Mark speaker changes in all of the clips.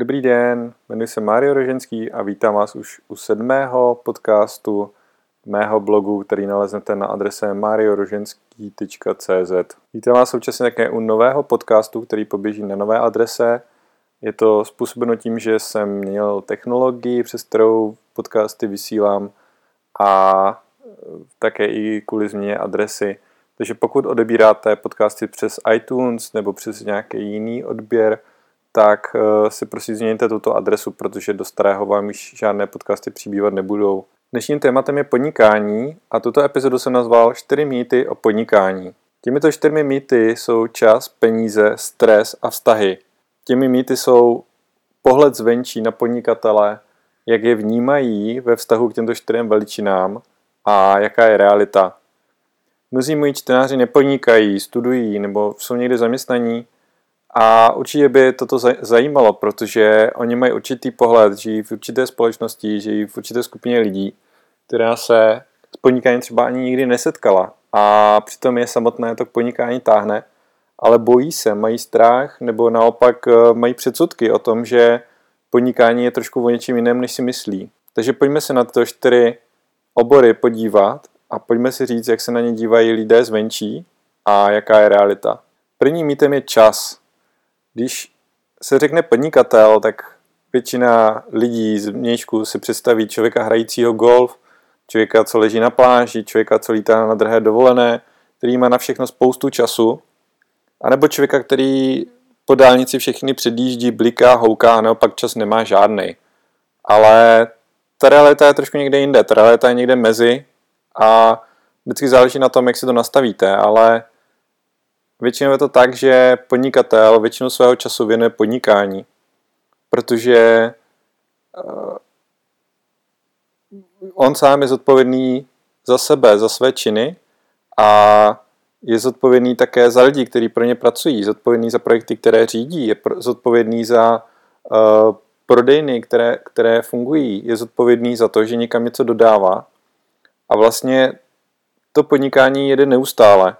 Speaker 1: Dobrý den, jmenuji se Mário Roženský a vítám vás už u sedmého podcastu mého blogu, který naleznete na adrese marioroženský.cz. Vítám vás současně také u nového podcastu, který poběží na nové adrese. Je to způsobeno tím, že jsem měl technologii, přes kterou podcasty vysílám a také i kvůli změně adresy. Takže pokud odebíráte podcasty přes iTunes nebo přes nějaký jiný odběr, tak eh, si prosím změňte tuto adresu, protože do starého vám již žádné podcasty přibývat nebudou. Dnešním tématem je podnikání a tuto epizodu jsem nazval 4 mýty o podnikání. Těmito čtyřmi mýty jsou čas, peníze, stres a vztahy. Těmi mýty jsou pohled zvenčí na podnikatele, jak je vnímají ve vztahu k těmto čtyřem veličinám a jaká je realita. Mnozí moji čtenáři nepodnikají, studují nebo jsou někde zaměstnaní a určitě by toto zajímalo, protože oni mají určitý pohled, žijí v určité společnosti, žijí v určité skupině lidí, která se s podnikáním třeba ani nikdy nesetkala a přitom je samotné to k podnikání táhne, ale bojí se, mají strach nebo naopak eh, mají předsudky o tom, že podnikání je trošku o něčím jiném, než si myslí. Takže pojďme se na tyto čtyři obory podívat a pojďme si říct, jak se na ně dívají lidé zvenčí a jaká je realita. Prvním mítem je čas. Když se řekne podnikatel, tak většina lidí z mějšku si představí člověka hrajícího golf, člověka, co leží na pláži, člověka, co lítá na drahé dovolené, který má na všechno spoustu času, anebo člověka, který po dálnici všechny předjíždí, bliká, houká a naopak čas nemá žádný. Ale ta realita je trošku někde jinde, ta realita je někde mezi a vždycky záleží na tom, jak si to nastavíte, ale Většinou je to tak, že podnikatel většinu svého času věnuje podnikání, protože uh, on sám je zodpovědný za sebe, za své činy a je zodpovědný také za lidi, kteří pro ně pracují, zodpovědný za projekty, které řídí, je zodpovědný za uh, prodejny, které, které fungují, je zodpovědný za to, že někam něco dodává. A vlastně to podnikání jede neustále.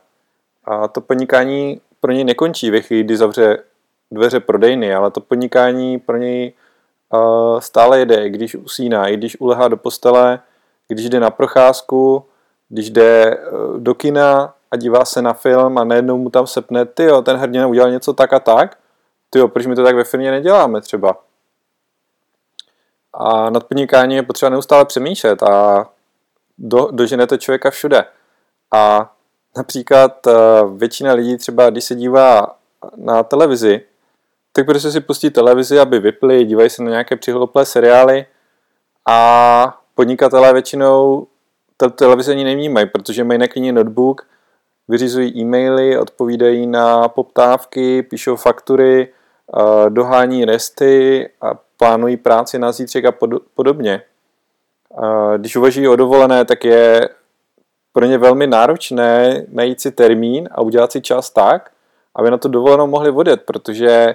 Speaker 1: A to podnikání pro něj nekončí ve chvíli, kdy zavře dveře prodejny, ale to podnikání pro něj uh, stále jede, i když usíná, i když ulehá do postele, když jde na procházku, když jde uh, do kina a dívá se na film a najednou mu tam sepne, ty jo, ten hrdina udělal něco tak a tak, ty jo, proč my to tak ve firmě neděláme třeba. A nad podnikání je potřeba neustále přemýšlet a do, doženete člověka všude. A Například eh, většina lidí třeba, když se dívá na televizi, tak prostě si pustí televizi, aby vypli, dívají se na nějaké přihloplé seriály a podnikatelé většinou televizi ani nevnímají, protože mají na notebook, vyřizují e-maily, odpovídají na poptávky, píšou faktury, eh, dohání resty a plánují práci na zítřek a podobně. Eh, když uvažují o dovolené, tak je pro ně velmi náročné najít si termín a udělat si čas tak, aby na to dovolenou mohli odjet, protože,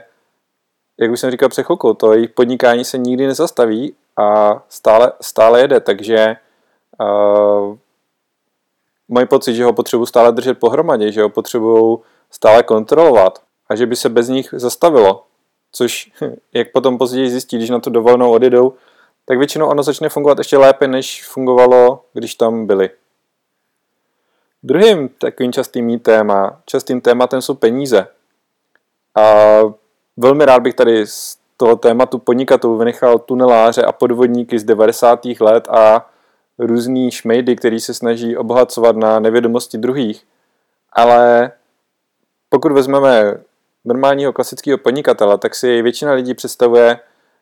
Speaker 1: jak už jsem říkal před chvilkou, to jejich podnikání se nikdy nezastaví a stále, stále jede, takže uh, mají pocit, že ho potřebují stále držet pohromadě, že ho potřebují stále kontrolovat a že by se bez nich zastavilo. Což, jak potom později zjistí, když na tu dovolenou odjedou, tak většinou ono začne fungovat ještě lépe, než fungovalo, když tam byli. Druhým takovým častým mýtem a častým tématem jsou peníze. A velmi rád bych tady z toho tématu podnikatelů vynechal tuneláře a podvodníky z 90. let a různý šmejdy, který se snaží obohacovat na nevědomosti druhých. Ale pokud vezmeme normálního klasického podnikatele, tak si většina lidí představuje,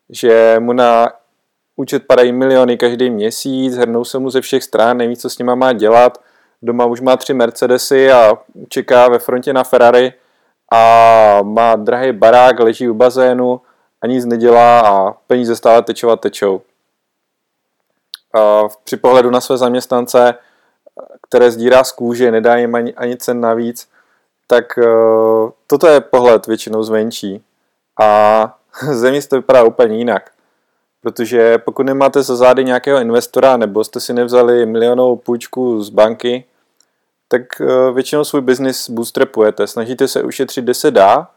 Speaker 1: že mu na účet padají miliony každý měsíc, hrnou se mu ze všech stran, neví, co s nima má dělat – doma už má tři Mercedesy a čeká ve frontě na Ferrari a má drahý barák, leží u bazénu a nic nedělá a peníze stále tečou a tečou. A při pohledu na své zaměstnance, které sdírá z kůže, nedá jim ani, ani cen navíc, tak uh, toto je pohled většinou zvenčí. A země to vypadá úplně jinak. Protože pokud nemáte za zády nějakého investora, nebo jste si nevzali milionovou půjčku z banky, tak eh, většinou svůj biznis bootstrapujete. Snažíte se ušetřit, kde se dá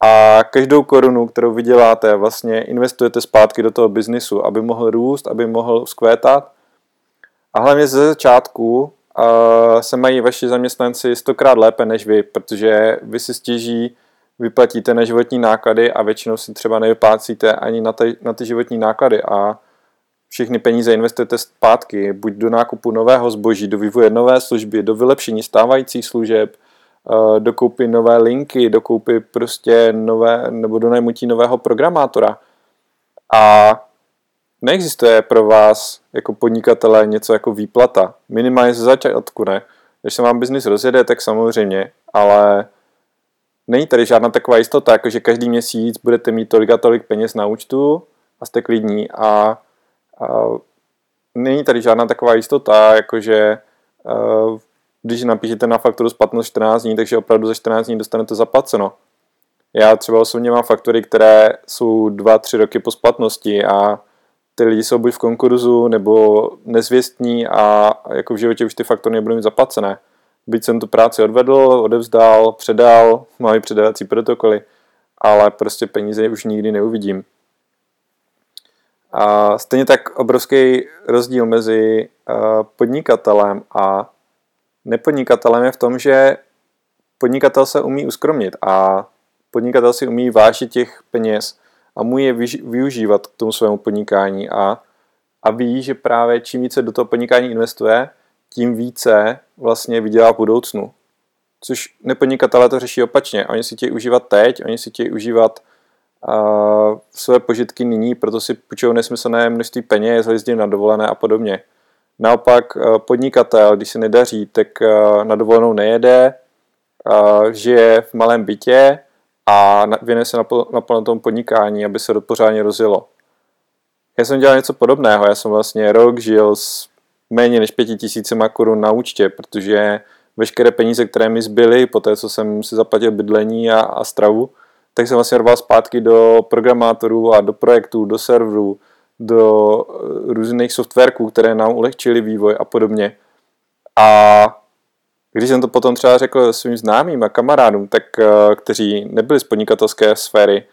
Speaker 1: a každou korunu, kterou vyděláte, vlastně investujete zpátky do toho biznisu, aby mohl růst, aby mohl vzkvétat. A hlavně ze začátku uh, se mají vaši zaměstnanci stokrát lépe než vy, protože vy si stěží vyplatíte na životní náklady a většinou si třeba nevyplácíte ani na ty, na ty životní náklady a všechny peníze investujete zpátky, buď do nákupu nového zboží, do vývoje nové služby, do vylepšení stávajících služeb, Eh, dokoupit nové linky, dokoupit prostě nové, nebo do najmutí nového programátora. A neexistuje pro vás jako podnikatele něco jako výplata. Minimálně ze začátku ne. Když se vám biznis rozjede, tak samozřejmě, ale není tady žádná taková jistota, jako že každý měsíc budete mít tolik a tolik peněz na účtu a jste klidní a není tady žádná taková jistota, jakože uh, když napíšete na fakturu splatnost 14 dní, takže opravdu za 14 dní dostanete zaplaceno. Já třeba osobně mám faktury, které jsou 2-3 roky po splatnosti a ty lidi jsou buď v konkurzu nebo nezvěstní a jako v životě už ty faktury nebudou mít zaplacené. Byť jsem tu práci odvedl, odevzdal, předal, mám i předávací protokoly, ale prostě peníze už nikdy neuvidím. A stejně tak obrovský rozdíl mezi eh, podnikatelem a nepodnikatelem je v tom, že podnikatel se umí uskromnit a podnikatel si umí vážit těch peněz a může je využívat k tomu svému podnikání a, a ví, že právě čím více do toho podnikání investuje, tím více vlastně vydělá v budoucnu. Což nepodnikatelé to řeší opačně. Oni si chtějí užívat teď, oni si chtějí užívat uh, své požitky nyní, proto si půjčují nesmyslné množství peněz, jezdí na dovolené a podobně. Naopak eh, podnikatel, když se nedaří, tak eh, na dovolenou nejede, eh, žije v malém bytě a věnuje se naplno tomu podnikání, aby se pořádně rozjelo. Já jsem dělal něco podobného, já jsem vlastně rok žil s méně než pěti tisícima korun na účtě, protože veškeré peníze, které mi zbyly po té, co jsem si zaplatil bydlení a, a stravu, tak jsem vlastně rval zpátky do programátorů a do projektů, do serverů, do eh, různých softwarků, které nám ulehčily vývoj a podobně. A když jsem to potom třeba řekl svým známým a kamarádům, tak, eh, kteří nebyli z podnikatelské sféry,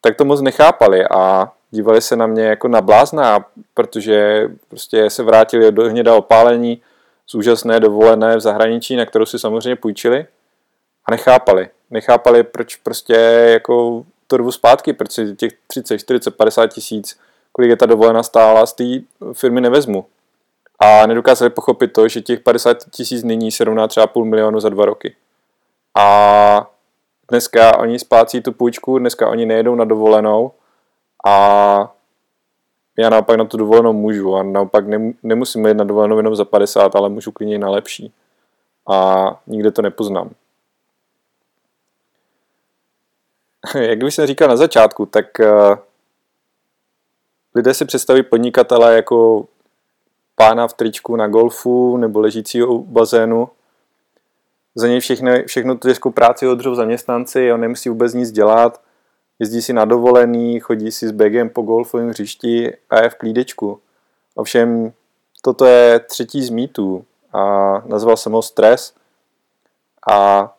Speaker 1: tak to moc nechápali a dívali se na mě jako na blázna, protože prostě se vrátili do hněda opálení z úžasné dovolené v zahraničí, na kterou si samozřejmě půjčili a nechápali. Nechápali, proč prostě jako to rvu zpátky, proč si těch 30, 40, 50 tisíc kolik je ta dovolená stála, z té firmy nevezmu. A nedokázali pochopit to, že těch 50 tisíc nyní se rovná třeba půl milionu za dva roky. A dneska oni splácí tu půjčku, dneska oni nejedou na dovolenou a já naopak na tu dovolenou můžu a naopak nemusím jít na dovolenou jenom za 50, ale můžu klidně na lepší. A nikde to nepoznám. Jak bych jsem říkal na začátku, tak eh, lidé si představí podnikatele jako pána v tričku na golfu nebo ležícího u bazénu. Za něj všechno, všechno tu těžkou práci odřou zaměstnanci, on nemusí vůbec nic dělat, jezdí si na dovolený, chodí si s bagem po golfovém hřišti a je v klídečku. Ovšem, toto je třetí z mýtů a nazval jsem ho stres. A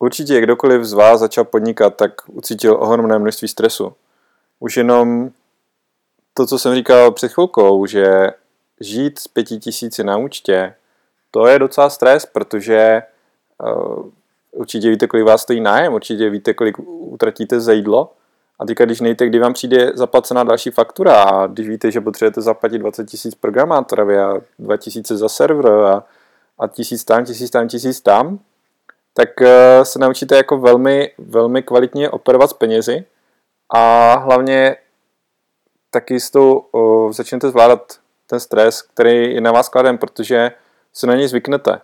Speaker 1: určitě kdokoliv z vás začal podnikat, tak ucítil ohromné množství stresu. Už jenom to, co jsem říkal před chvilkou, že žít s pěti tisíci na účtě, to je docela stres, protože uh, určitě víte, kolik vás stojí nájem, určitě víte, kolik utratíte za jídlo. A teďka, když nejte, kdy vám přijde zaplacená další faktura a když víte, že potřebujete zaplatit 20 tisíc programátorovi a 2 tisíce za server a, a tisíc tam, tisíc tam, tisíc tam, tak uh, se naučíte jako velmi, velmi kvalitně operovat s penězi a hlavně taky s tou uh, začnete zvládat ten stres, který je na vás kladem, protože se na něj zvyknete.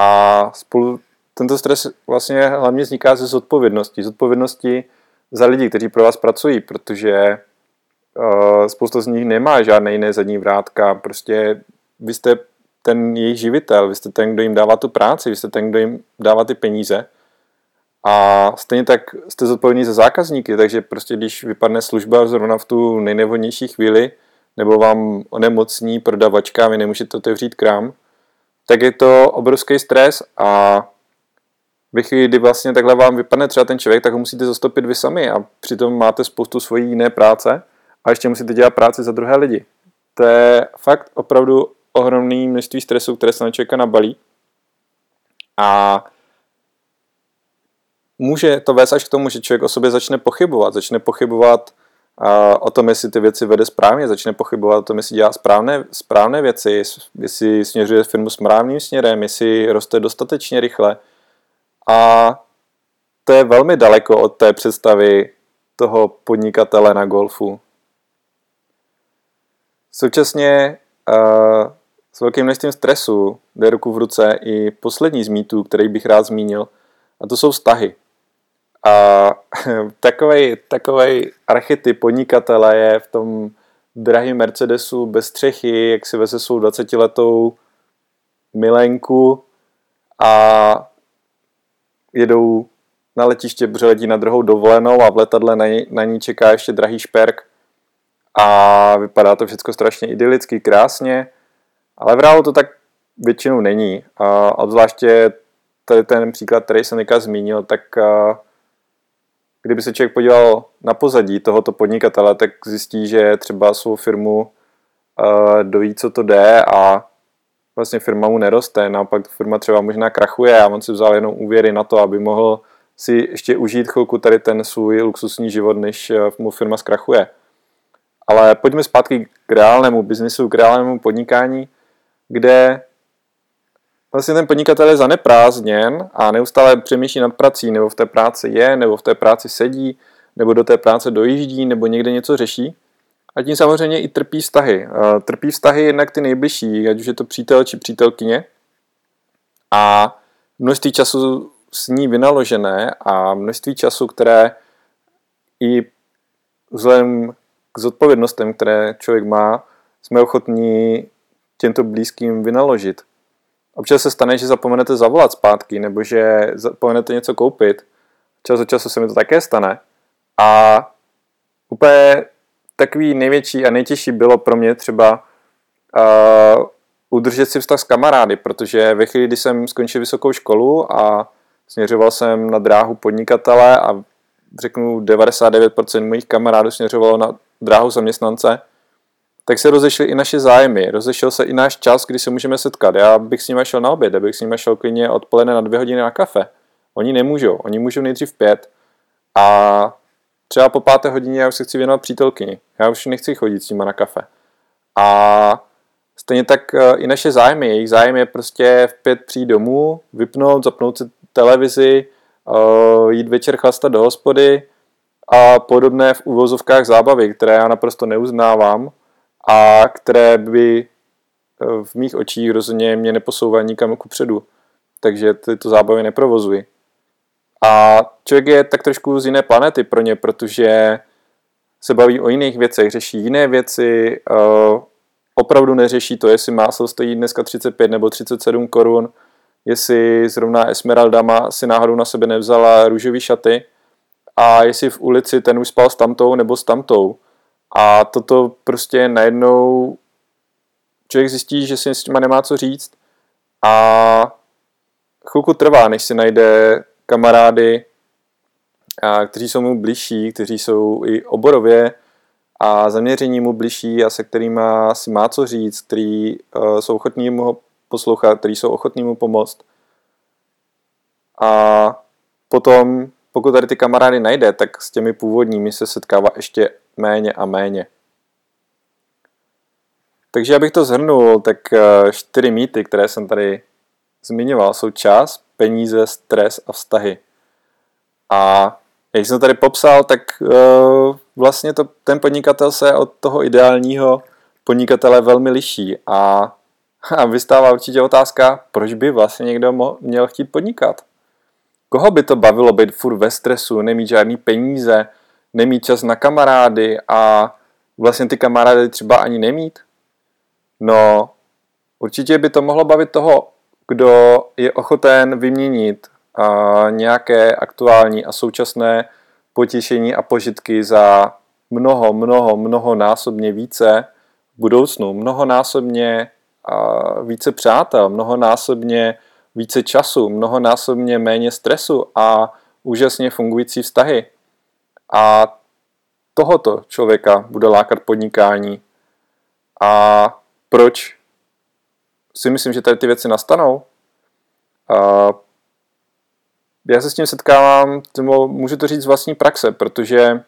Speaker 1: A spolu tento stres vlastně hlavně vzniká ze zodpovědnosti. Zodpovědnosti za lidi, kteří pro vás pracují, protože uh, spousta z nich nemá žádné jiné zadní vrátka. Prostě vy jste ten jejich živitel, vy jste ten, kdo jim dává tu práci, vy jste ten, kdo jim dává ty peníze. A stejně tak jste zodpovědní za zákazníky, takže prostě když vypadne služba zrovna v tu nejnevhodnější chvíli, nebo vám onemocní prodavačka, vy nemůžete otevřít krám, tak je to obrovský stres a ve chvíli, kdy vlastně takhle vám vypadne třeba ten člověk, tak ho musíte zastopit vy sami a přitom máte spoustu svojí jiné práce a ještě musíte dělat práci za druhé lidi. To je fakt opravdu ohromný množství stresu, které se na člověka nabalí. A může to vést až k tomu, že člověk o sobě začne pochybovat. Začne pochybovat o tom, jestli ty věci vede správně, začne pochybovat o tom, jestli dělá správné, správné věci, jestli směřuje firmu správným směrem, jestli roste dostatečně rychle. A to je velmi daleko od té představy toho podnikatele na golfu. Současně uh, s velkým množstvím stresu jde ruku v ruce i poslední z mýtů, který bych rád zmínil, a to jsou vztahy. A takovej, takovej archetyp podnikatele je v tom drahém Mercedesu bez střechy, jak si veze svou 20-letou milenku a jedou na letiště, protože letí na druhou dovolenou a v letadle na ní, na ní čeká ještě drahý šperk a vypadá to všechno strašně idylicky, krásně, ale v reálu to tak většinou není. A obzvláště tady ten příklad, který jsem teďka zmínil, tak kdyby se člověk podíval na pozadí tohoto podnikatele, tak zjistí, že třeba svou firmu dojí, co to jde a vlastně firma mu neroste, naopak firma třeba možná krachuje a on si vzal jenom úvěry na to, aby mohl si ještě užít chvilku tady ten svůj luxusní život, než mu firma zkrachuje. Ale pojďme zpátky k reálnému biznisu, k reálnému podnikání, kde vlastně ten podnikatel je zaneprázdněn a neustále přemýšlí nad prací, nebo v té práci je, nebo v té práci sedí, nebo do té práce dojíždí, nebo někde něco řeší. A tím samozřejmě i trpí vztahy. Trpí vztahy jednak ty nejbližší, ať už je to přítel či přítelkyně. A množství času s ní vynaložené a množství času, které i vzhledem k zodpovědnostem, které člověk má, jsme ochotní těmto blízkým vynaložit. Občas se stane, že zapomenete zavolat zpátky, nebo že zapomenete něco koupit. Čas od času se mi to také stane. A úplně takový největší a nejtěžší bylo pro mě třeba uh, udržet si vztah s kamarády, protože ve chvíli, kdy jsem skončil vysokou školu a směřoval jsem na dráhu podnikatele a řeknu 99% mojich kamarádů směřovalo na dráhu zaměstnance, tak se rozešly i naše zájmy, rozešel se i náš čas, kdy se můžeme setkat. Já bych s nimi šel na oběd, já bych s nimi šel klidně odpoledne na dvě hodiny na kafe. Oni nemůžou, oni můžou nejdřív pět a třeba po páté hodině já už se chci věnovat přítelkyni. Já už nechci chodit s nimi na kafe. A stejně tak e, i naše zájmy. Jejich zájem je prostě v pět přijít domů, vypnout, zapnout si televizi, e, jít večer chlastat do hospody a podobné v uvozovkách zábavy, které já naprosto neuznávám a které by e, v mých očích rozhodně mě neposouvají nikam kupředu. Takže tyto zábavy neprovozuji. A člověk je tak trošku z jiné planety pro ně, protože se baví o jiných věcech, řeší jiné věci, uh, opravdu neřeší to, jestli máslo stojí dneska 35 nebo 37 korun, jestli zrovna Esmeralda má, si náhodou na sebe nevzala růžové šaty a jestli v ulici ten už spal s tamtou nebo s tamtou. A toto prostě najednou člověk zjistí, že si s těma nemá co říct a chvilku trvá, než si najde kamarády, a kteří jsou mu blížší, kteří jsou i oborově a zaměření mu blížší a se kterými si má co říct, který uh, jsou ochotní mu poslouchat, který jsou ochotní mu pomoct. A potom, pokud tady ty kamarády najde, tak s těmi původními se setkává ještě méně a méně. Takže abych to zhrnul, tak eh, čtyři mýty, které jsem tady zmiňoval, jsou čas, peníze, stres a vztahy. A jak jsem tady popsal, tak uh, vlastně to, ten podnikatel se od toho ideálního podnikatele velmi liší a, a vystává určitě otázka, proč by vlastně někdo mo- měl chtít podnikat. Koho by to bavilo být furt ve stresu, nemít žádný peníze, nemít čas na kamarády a vlastně ty kamarády třeba ani nemít? No, určitě by to mohlo bavit toho kdo je ochoten vyměnit nějaké aktuální a současné potěšení a požitky za mnoho, mnoho, mnoho násobně více v budoucnu, mnohonásobně více přátel, mnohonásobně více času, mnohonásobně méně stresu a úžasně fungující vztahy. A tohoto člověka bude lákat podnikání. A proč si myslím, že tady ty věci nastanou? A já se s tím setkávám, můžu to říct z vlastní praxe, protože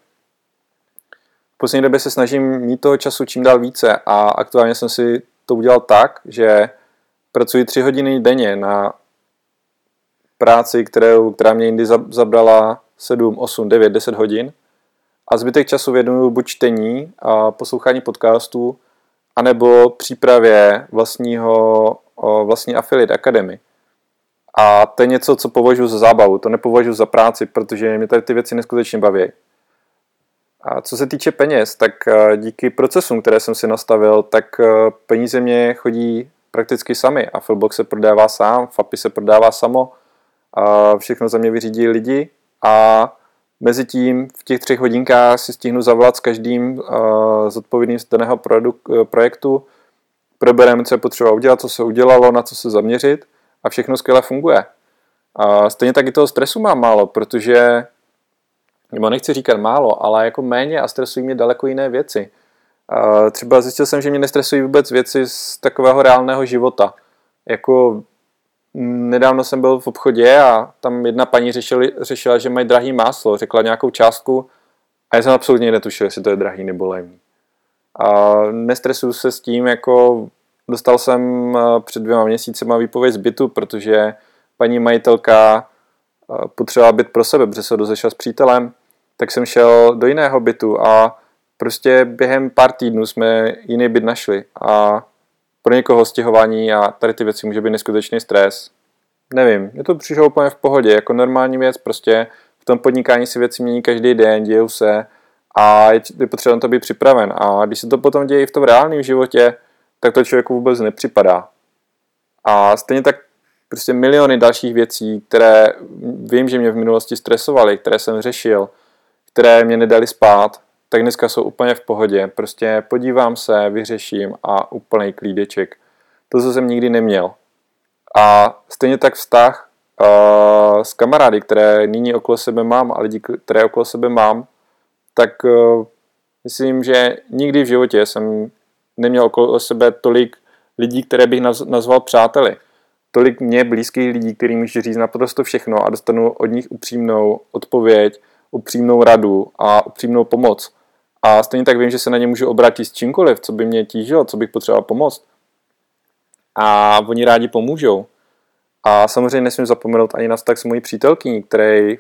Speaker 1: v poslední době se snažím mít toho času čím dál více a aktuálně jsem si to udělal tak, že pracuji tři hodiny denně na práci, kterou, která mě jindy zabrala 7, 8, 9, 10 hodin a zbytek času věnuju buď čtení a poslouchání podcastů, anebo přípravě vlastního, vlastní affiliate akademy. A to je něco, co považuji za zábavu, to nepovažuji za práci, protože mě tady ty věci neskutečně baví. A co se týče peněz, tak eh, díky procesům, které jsem si nastavil, tak eh, peníze mě chodí prakticky sami a Fullbox se prodává sám, FAPI se prodává samo, a všechno za mě vyřídí lidi a mezi tím v těch třech hodinkách si stihnu zavolat s každým uh, zodpovědným z daného projektu, probereme, co je potřeba udělat, co se udělalo, na co se zaměřit a všechno skvěle funguje. A stejně tak i toho stresu mám málo, protože, nebo nechci říkat málo, ale jako méně a stresují mě daleko jiné věci. A třeba zjistil jsem, že mě nestresují vůbec věci z takového reálného života. Jako nedávno jsem byl v obchodě a tam jedna paní řešili, řešila, že mají drahý máslo, řekla nějakou částku a já jsem absolutně netušil, jestli to je drahý nebo levný. A nestresuju se s tím, jako dostal jsem eh, před dvěma měsícema výpověď z bytu, protože paní majitelka eh, potřebovala byt pro sebe, protože se rozešla s přítelem, tak jsem šel do jiného bytu a prostě během pár týdnů jsme jiný byt našli a pro někoho stěhování a tady ty věci může být neskutečný stres. Nevím, je to přišlo úplně v pohodě, jako normální věc, prostě v tom podnikání si věci mění každý den, dějou se a je potřeba na to být připraven. A když se to potom děje v tom reálném životě, tak to člověku vůbec nepřipadá. A stejně tak prostě miliony dalších věcí, které vím, že mě v minulosti stresovaly, které jsem řešil, které mě nedali spát, tak dneska jsou úplně v pohodě. Prostě podívám se, vyřeším a úplný klídeček. To, co jsem nikdy neměl. A stejně tak vztah uh, s kamarády, které nyní okolo sebe mám a lidi, které okolo sebe mám, tak uh, myslím, že nikdy v životě jsem neměl okolo sebe tolik lidí, které bych nazval přáteli. Tolik mě blízkých lidí, kterým můžu říct naprosto všechno a dostanu od nich upřímnou odpověď, upřímnou radu a upřímnou pomoc. A stejně tak vím, že se na ně můžu obrátit s čímkoliv, co by mě tížilo, co bych potřeboval pomoct. A oni rádi pomůžou. A samozřejmě nesmím zapomenout ani na vztah s mojí přítelkyní, který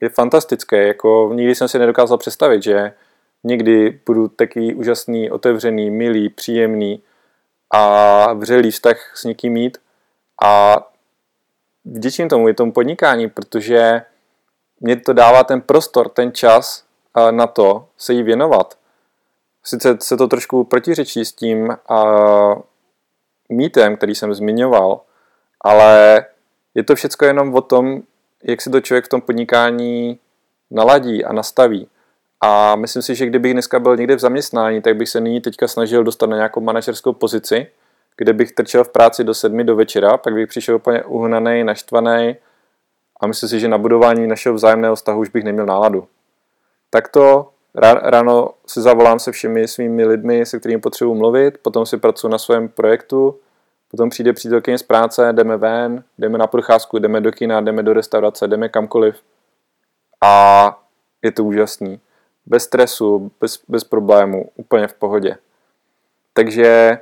Speaker 1: je fantastický. Jako nikdy jsem si nedokázal představit, že někdy budu taky úžasný, otevřený, milý, příjemný a vřelý vztah s někým mít. A vděčím tomu, je tomu podnikání, protože mě to dává ten prostor, ten čas na to se jí věnovat. Sice se to trošku protiřečí s tím a mýtem, který jsem zmiňoval, ale je to všechno jenom o tom, jak si to člověk v tom podnikání naladí a nastaví. A myslím si, že kdybych dneska byl někde v zaměstnání, tak bych se nyní teďka snažil dostat na nějakou manažerskou pozici, kde bych trčel v práci do sedmi do večera, pak bych přišel úplně uhnaný, naštvaný a myslím si, že na budování našeho vzájemného vztahu už bych neměl náladu. Takto ráno si zavolám se všemi svými lidmi, se kterými potřebuji mluvit, potom si pracuji na svém projektu, potom přijde přítelkyně z práce, jdeme ven, jdeme na procházku, jdeme do kina, jdeme do restaurace, jdeme kamkoliv. A je to úžasný. Bez stresu, bez, bez problémů, úplně v pohodě. Takže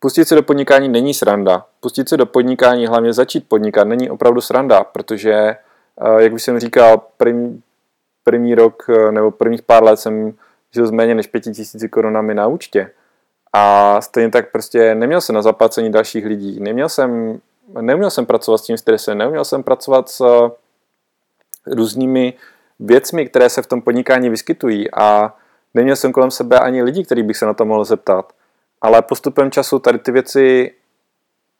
Speaker 1: pustit se do podnikání není sranda. Pustit se do podnikání, hlavně začít podnikat, není opravdu sranda, protože, eh, jak už jsem říkal, první, první rok eh, nebo prvních pár let jsem žil s méně než pěti tisíci korunami na účtě. A stejně tak prostě neměl jsem na zaplacení dalších lidí, neměl jsem, neměl jsem pracovat s tím stresem, neměl jsem pracovat s eh, různými věcmi, které se v tom podnikání vyskytují a neměl jsem kolem sebe ani lidí, který bych se na to mohl zeptat. Ale postupem času tady ty věci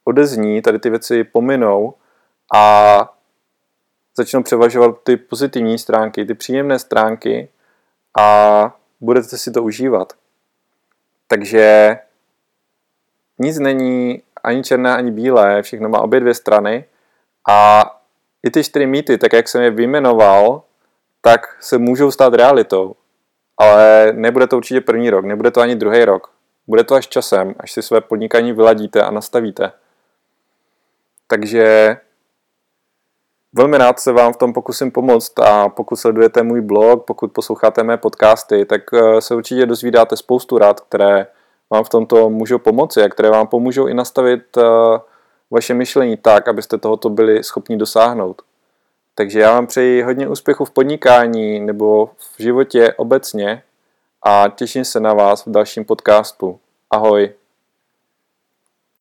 Speaker 1: odezní, tady ty věci pominou a začnou převažovat ty pozitivní stránky, ty příjemné stránky a budete si to užívat. Takže nic není ani černé, ani bílé, všechno má obě dvě strany a i ty čtyři mýty, tak jak jsem je vyjmenoval, tak se můžou stát realitou. Ale nebude to určitě první rok, nebude to ani druhý rok. Bude to až časem, až si své podnikání vyladíte a nastavíte. Takže velmi rád se vám v tom pokusím pomoct a pokud sledujete můj blog, pokud posloucháte mé podcasty, tak eh, se určitě dozvídáte spoustu rád, které vám v tomto můžou pomoci a které vám pomůžou i nastavit eh, vaše myšlení tak, abyste tohoto byli schopni dosáhnout. Takže já vám přeji hodně úspěchu v podnikání nebo v životě obecně a těším se na vás v dalším podcastu. Ahoj.